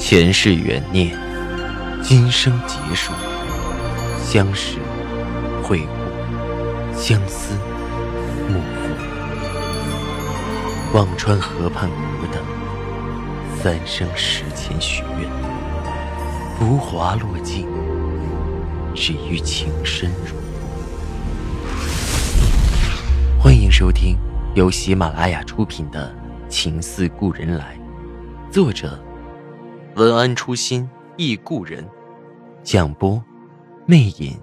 前世缘孽，今生劫数，相识、会故，相思、幕赋。忘川河畔苦等，三生石前许愿，浮华落尽，只余情深入。欢迎收听由喜马拉雅出品的《情似故人来》，作者。文安初心忆故人，蒋波，魅影，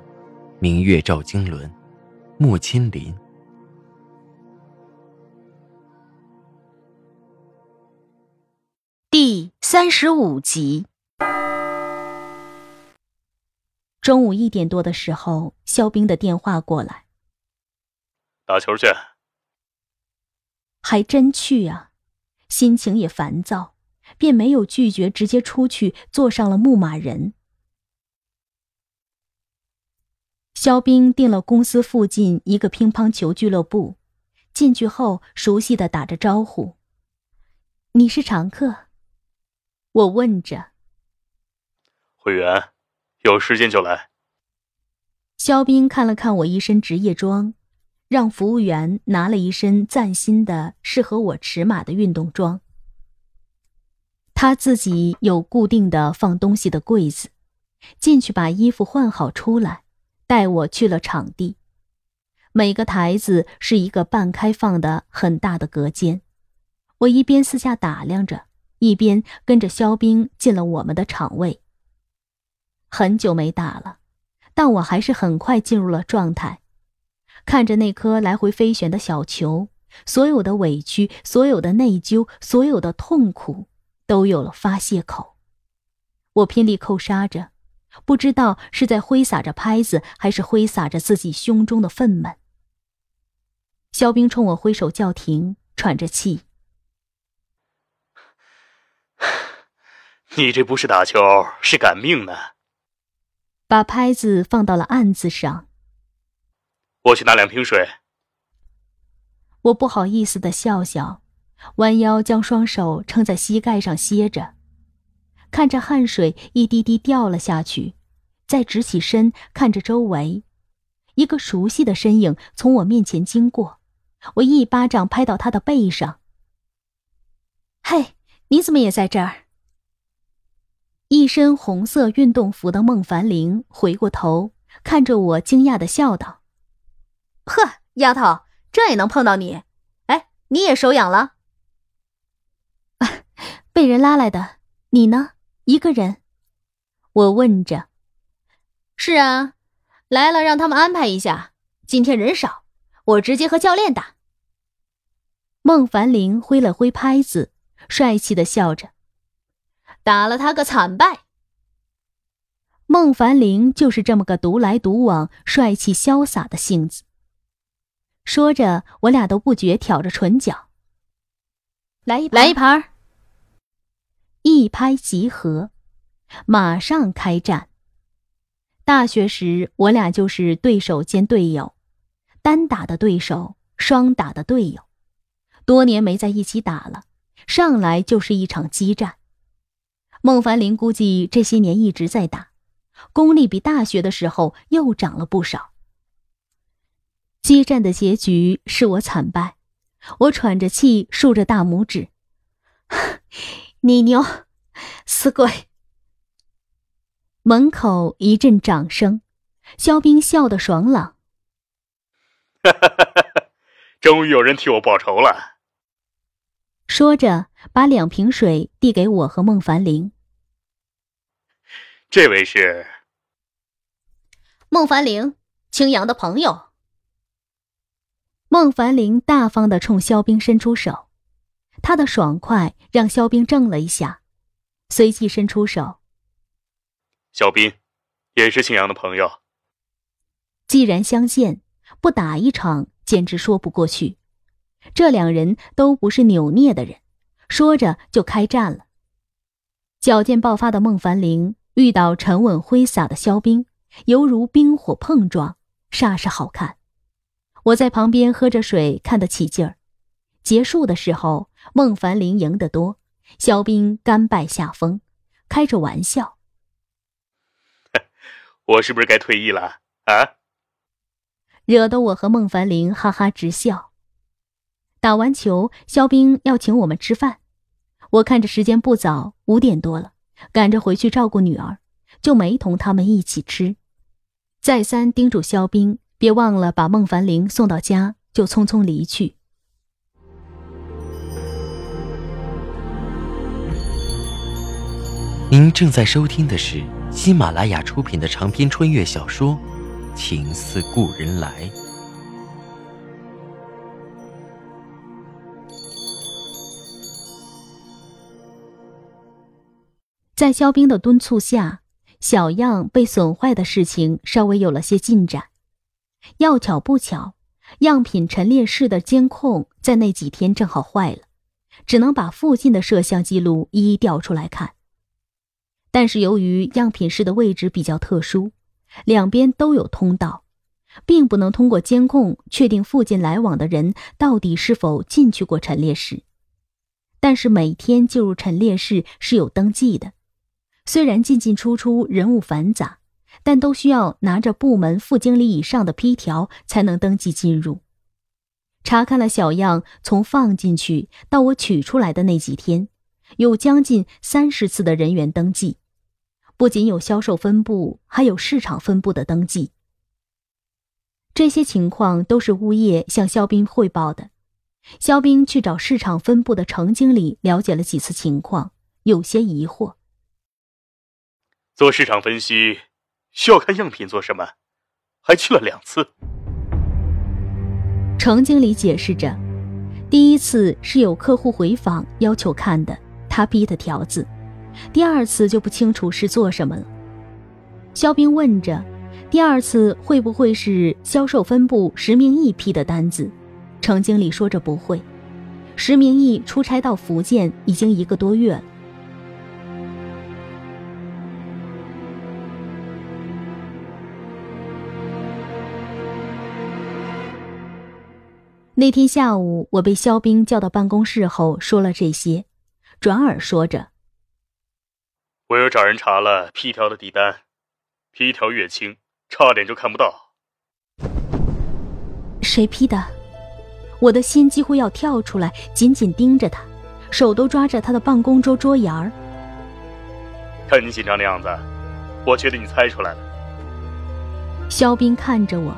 明月照经纶，木千林。第三十五集。中午一点多的时候，肖冰的电话过来，打球去。还真去啊，心情也烦躁。便没有拒绝，直接出去坐上了牧马人。肖冰订了公司附近一个乒乓球俱乐部，进去后熟悉的打着招呼：“你是常客？”我问着。会员，有时间就来。肖冰看了看我一身职业装，让服务员拿了一身崭新的、适合我尺码的运动装。他自己有固定的放东西的柜子，进去把衣服换好出来，带我去了场地。每个台子是一个半开放的很大的隔间，我一边四下打量着，一边跟着肖冰进了我们的场位。很久没打了，但我还是很快进入了状态，看着那颗来回飞旋的小球，所有的委屈，所有的内疚，所有的痛苦。都有了发泄口，我拼力扣杀着，不知道是在挥洒着拍子，还是挥洒着自己胸中的愤懑。肖冰冲我挥手叫停，喘着气：“你这不是打球，是赶命呢。”把拍子放到了案子上。我去拿两瓶水。我不好意思的笑笑。弯腰将双手撑在膝盖上歇着，看着汗水一滴滴掉了下去，再直起身看着周围，一个熟悉的身影从我面前经过，我一巴掌拍到他的背上。嘿，你怎么也在这儿？一身红色运动服的孟凡玲回过头看着我，惊讶的笑道：“呵，丫头，这也能碰到你？哎，你也手痒了？”被人拉来的，你呢？一个人？我问着。是啊，来了，让他们安排一下。今天人少，我直接和教练打。孟凡玲挥了挥拍子，帅气的笑着，打了他个惨败。孟凡玲就是这么个独来独往、帅气潇洒的性子。说着，我俩都不觉挑着唇角。来一来一盘。一拍即合，马上开战。大学时，我俩就是对手兼队友，单打的对手，双打的队友。多年没在一起打了，上来就是一场激战。孟凡林估计这些年一直在打，功力比大学的时候又长了不少。激战的结局是我惨败，我喘着气，竖着大拇指。你牛，死鬼！门口一阵掌声，肖冰笑得爽朗。哈哈哈哈哈！终于有人替我报仇了。说着，把两瓶水递给我和孟凡玲。这位是孟凡玲，青阳的朋友。孟凡玲大方的冲肖冰伸出手。他的爽快让肖冰怔了一下，随即伸出手。肖冰，也是青阳的朋友。既然相见，不打一场简直说不过去。这两人都不是扭捏的人，说着就开战了。矫健爆发的孟凡玲遇到沉稳挥洒的肖冰，犹如冰火碰撞，煞是好看。我在旁边喝着水，看得起劲儿。结束的时候。孟凡林赢得多，肖冰甘拜下风，开着玩笑。我是不是该退役了啊？惹得我和孟凡林哈哈直笑。打完球，肖冰要请我们吃饭。我看着时间不早，五点多了，赶着回去照顾女儿，就没同他们一起吃。再三叮嘱肖冰别忘了把孟凡玲送到家，就匆匆离去。您正在收听的是喜马拉雅出品的长篇穿越小说《情似故人来》。在肖冰的敦促下，小样被损坏的事情稍微有了些进展。要巧不巧，样品陈列室的监控在那几天正好坏了，只能把附近的摄像记录一一调出来看。但是由于样品室的位置比较特殊，两边都有通道，并不能通过监控确定附近来往的人到底是否进去过陈列室。但是每天进入陈列室是有登记的。虽然进进出出人物繁杂，但都需要拿着部门副经理以上的批条才能登记进入。查看了小样从放进去到我取出来的那几天，有将近三十次的人员登记，不仅有销售分部，还有市场分部的登记。这些情况都是物业向肖斌汇报的。肖斌去找市场分部的程经理了解了几次情况，有些疑惑。做市场分析需要看样品做什么？还去了两次。程经理解释着，第一次是有客户回访要求看的，他逼的条子；第二次就不清楚是做什么了。肖兵问着，第二次会不会是销售分部石明义批的单子？程经理说着不会，石明义出差到福建已经一个多月了。那天下午，我被肖兵叫到办公室后，说了这些，转而说着：“我又找人查了批条的底单，批条越轻，差点就看不到。谁批的？”我的心几乎要跳出来，紧紧盯着他，手都抓着他的办公桌桌沿儿。看你紧张的样子，我觉得你猜出来了。肖斌看着我，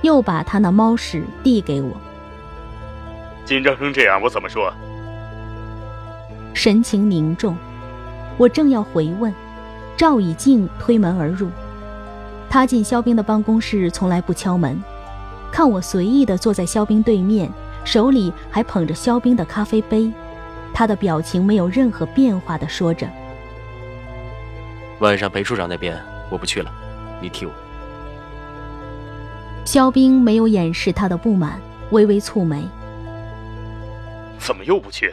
又把他那猫屎递给我。紧张成这样，我怎么说？神情凝重，我正要回问，赵以静推门而入。他进肖冰的办公室从来不敲门，看我随意的坐在肖冰对面，手里还捧着肖冰的咖啡杯，他的表情没有任何变化的说着：“晚上裴处长那边我不去了，你替我。”肖冰没有掩饰他的不满，微微蹙眉。怎么又不去？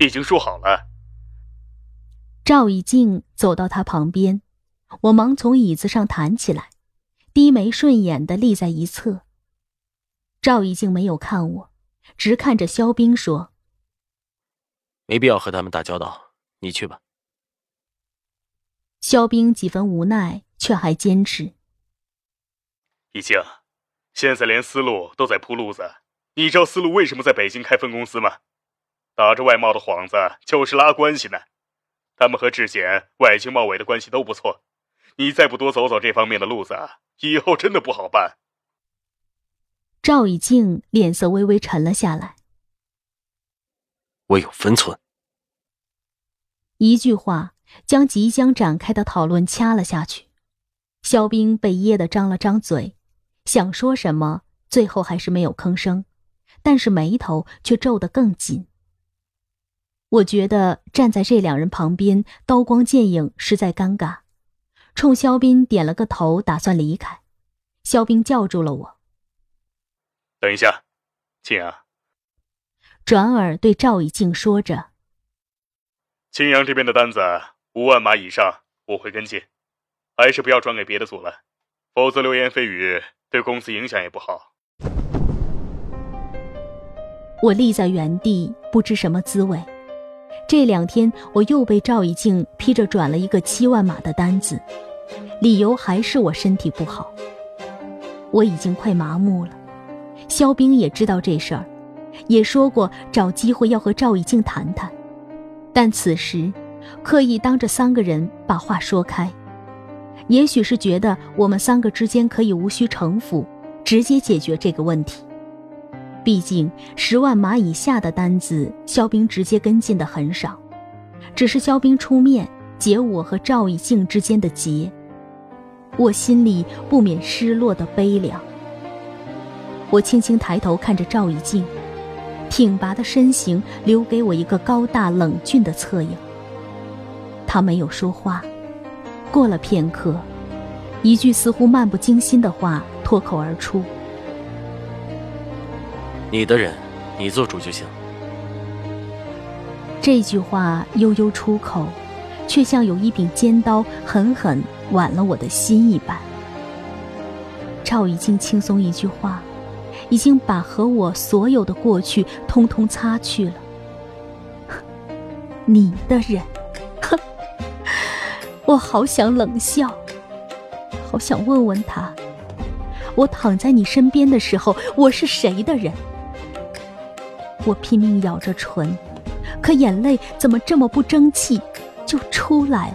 已经说好了。赵以静走到他旁边，我忙从椅子上弹起来，低眉顺眼的立在一侧。赵以静没有看我，直看着肖冰说：“没必要和他们打交道，你去吧。”肖冰几分无奈，却还坚持：“以静，现在连思路都在铺路子。”你知道思路为什么在北京开分公司吗？打着外贸的幌子就是拉关系呢。他们和质检、外经贸委的关系都不错。你再不多走走这方面的路子，以后真的不好办。赵以静脸色微微沉了下来。我有分寸。一句话将即将展开的讨论掐了下去。肖冰被噎得张了张嘴，想说什么，最后还是没有吭声。但是眉头却皱得更紧。我觉得站在这两人旁边，刀光剑影，实在尴尬。冲肖斌点了个头，打算离开。肖斌叫住了我：“等一下，青阳。”转而对赵以静说着：“青阳这边的单子五万码以上，我会跟进，还是不要转给别的组了，否则流言蜚语对公司影响也不好。”我立在原地，不知什么滋味。这两天我又被赵以静批着转了一个七万码的单子，理由还是我身体不好。我已经快麻木了。肖冰也知道这事儿，也说过找机会要和赵以静谈谈，但此时刻意当着三个人把话说开，也许是觉得我们三个之间可以无需城府，直接解决这个问题。毕竟十万码以下的单子，肖冰直接跟进的很少，只是肖冰出面解我和赵以静之间的结，我心里不免失落的悲凉。我轻轻抬头看着赵以静，挺拔的身形留给我一个高大冷峻的侧影。他没有说话，过了片刻，一句似乎漫不经心的话脱口而出。你的人，你做主就行。这句话悠悠出口，却像有一柄尖刀狠狠剜了我的心一般。赵以静轻松一句话，已经把和我所有的过去通通擦去了。你的人，哼！我好想冷笑，好想问问他，我躺在你身边的时候，我是谁的人？我拼命咬着唇，可眼泪怎么这么不争气，就出来了。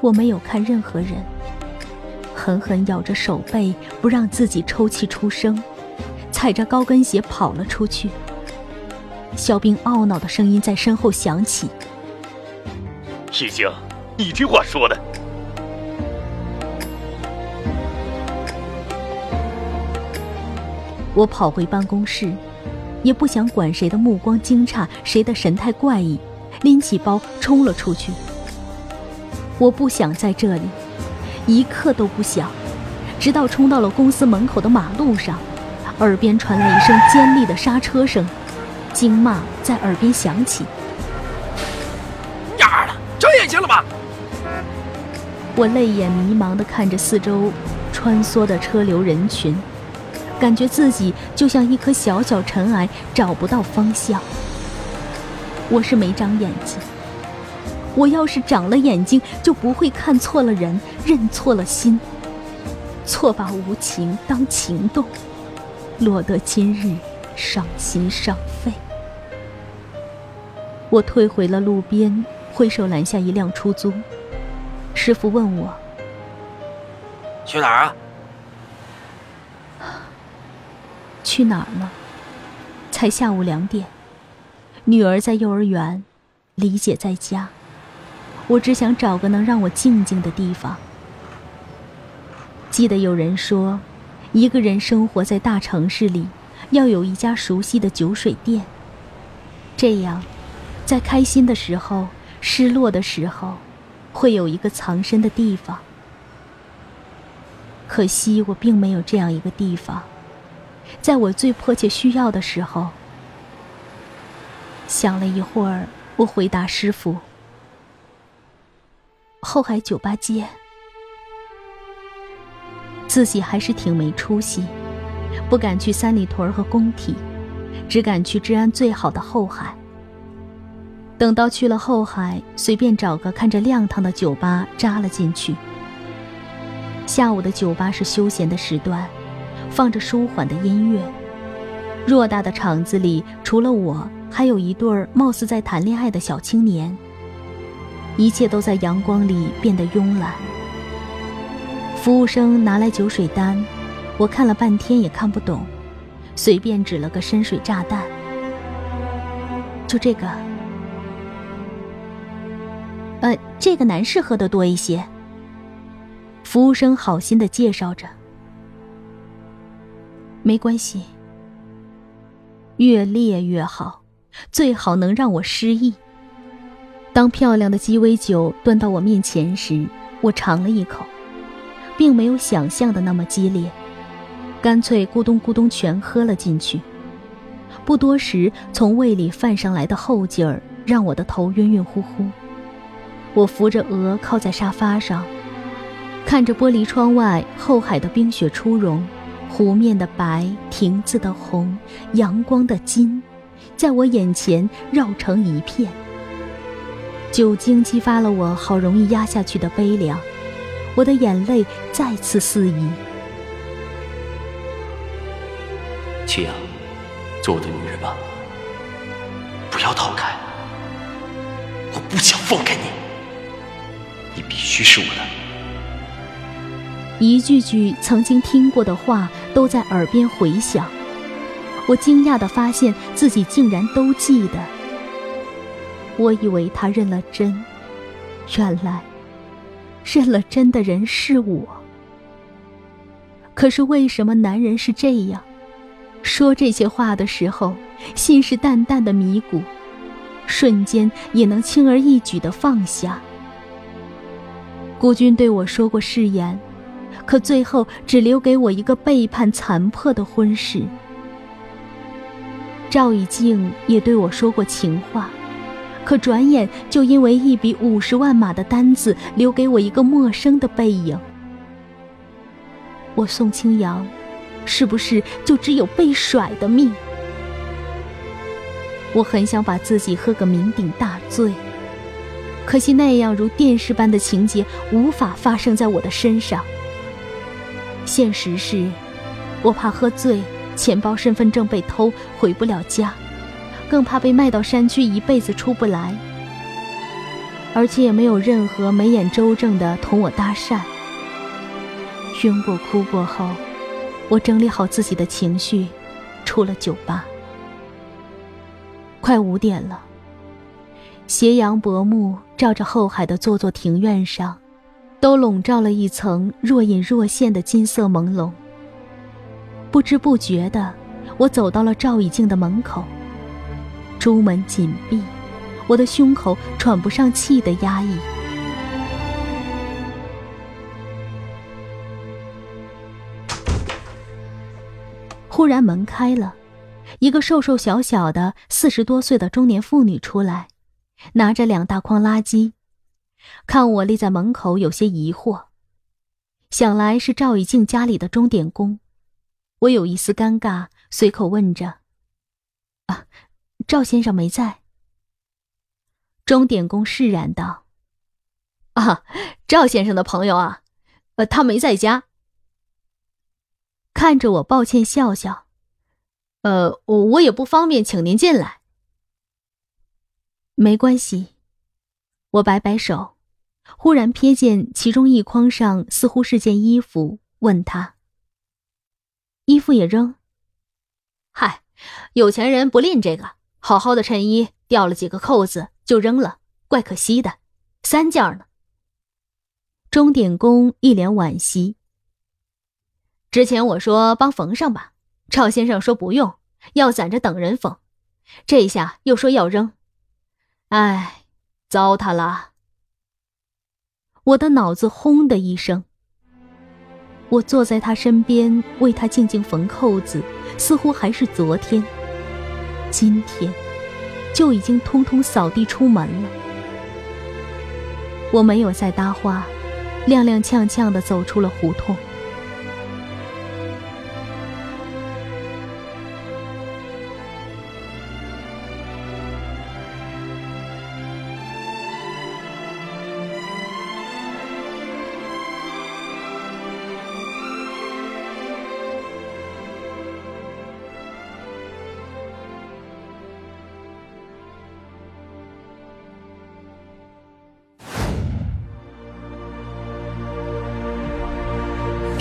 我没有看任何人，狠狠咬着手背，不让自己抽泣出声，踩着高跟鞋跑了出去。肖冰懊恼的声音在身后响起：“易经，你这话说的。”我跑回办公室。也不想管谁的目光惊诧，谁的神态怪异，拎起包冲了出去。我不想在这里，一刻都不想，直到冲到了公司门口的马路上，耳边传来一声尖利的刹车声，惊骂在耳边响起：“丫的，睁眼睛了吧？”我泪眼迷茫地看着四周穿梭的车流人群。感觉自己就像一颗小小尘埃，找不到方向。我是没长眼睛，我要是长了眼睛，就不会看错了人，认错了心。错把无情当情动，落得今日伤心伤肺。我退回了路边，挥手拦下一辆出租。师傅问我：“去哪儿啊？”去哪儿了？才下午两点，女儿在幼儿园，李姐在家，我只想找个能让我静静的地方。记得有人说，一个人生活在大城市里，要有一家熟悉的酒水店，这样，在开心的时候、失落的时候，会有一个藏身的地方。可惜我并没有这样一个地方。在我最迫切需要的时候，想了一会儿，我回答师傅：“后海酒吧街。”自己还是挺没出息，不敢去三里屯和工体，只敢去治安最好的后海。等到去了后海，随便找个看着亮堂的酒吧扎了进去。下午的酒吧是休闲的时段。放着舒缓的音乐，偌大的场子里，除了我，还有一对儿貌似在谈恋爱的小青年。一切都在阳光里变得慵懒。服务生拿来酒水单，我看了半天也看不懂，随便指了个深水炸弹。就这个，呃，这个男士喝的多一些。服务生好心的介绍着。没关系，越烈越好，最好能让我失忆。当漂亮的鸡尾酒端到我面前时，我尝了一口，并没有想象的那么激烈，干脆咕咚咕咚全喝了进去。不多时，从胃里泛上来的后劲儿让我的头晕晕乎乎。我扶着额靠在沙发上，看着玻璃窗外后海的冰雪初融。湖面的白，亭子的红，阳光的金，在我眼前绕成一片。酒精激发了我好容易压下去的悲凉，我的眼泪再次肆溢。祁阳，做我的女人吧，不要逃开，我不想放开你，你必须是我的。一句句曾经听过的话都在耳边回响，我惊讶的发现自己竟然都记得。我以为他认了真，原来认了真的人是我。可是为什么男人是这样，说这些话的时候，信誓旦旦的迷谷，瞬间也能轻而易举的放下？孤军对我说过誓言，可最后只留给我一个背叛残破的婚事。赵以静也对我说过情话。可转眼就因为一笔五十万码的单子，留给我一个陌生的背影。我宋清扬，是不是就只有被甩的命？我很想把自己喝个酩酊大醉，可惜那样如电视般的情节无法发生在我的身上。现实是，我怕喝醉，钱包、身份证被偷，回不了家。更怕被卖到山区，一辈子出不来，而且也没有任何眉眼周正的同我搭讪。晕过、哭过后，我整理好自己的情绪，出了酒吧。快五点了，斜阳薄暮，照着后海的座座庭院上，都笼罩了一层若隐若现的金色朦胧。不知不觉的，我走到了赵以静的门口。朱门紧闭，我的胸口喘不上气的压抑。忽然门开了，一个瘦瘦小小的四十多岁的中年妇女出来，拿着两大筐垃圾，看我立在门口，有些疑惑，想来是赵以静家里的钟点工。我有一丝尴尬，随口问着：“啊。”赵先生没在。钟点工释然道：“啊，赵先生的朋友啊，呃，他没在家。”看着我，抱歉笑笑：“呃，我我也不方便请您进来。”没关系，我摆摆手，忽然瞥见其中一筐上似乎是件衣服，问他：“衣服也扔？”“嗨，有钱人不吝这个。”好好的衬衣掉了几个扣子就扔了，怪可惜的。三件呢。钟点工一脸惋惜。之前我说帮缝上吧，赵先生说不用，要攒着等人缝。这下又说要扔，哎，糟蹋了。我的脑子轰的一声。我坐在他身边为他静静缝扣子，似乎还是昨天。今天就已经通通扫地出门了。我没有再搭话，踉踉跄跄的走出了胡同。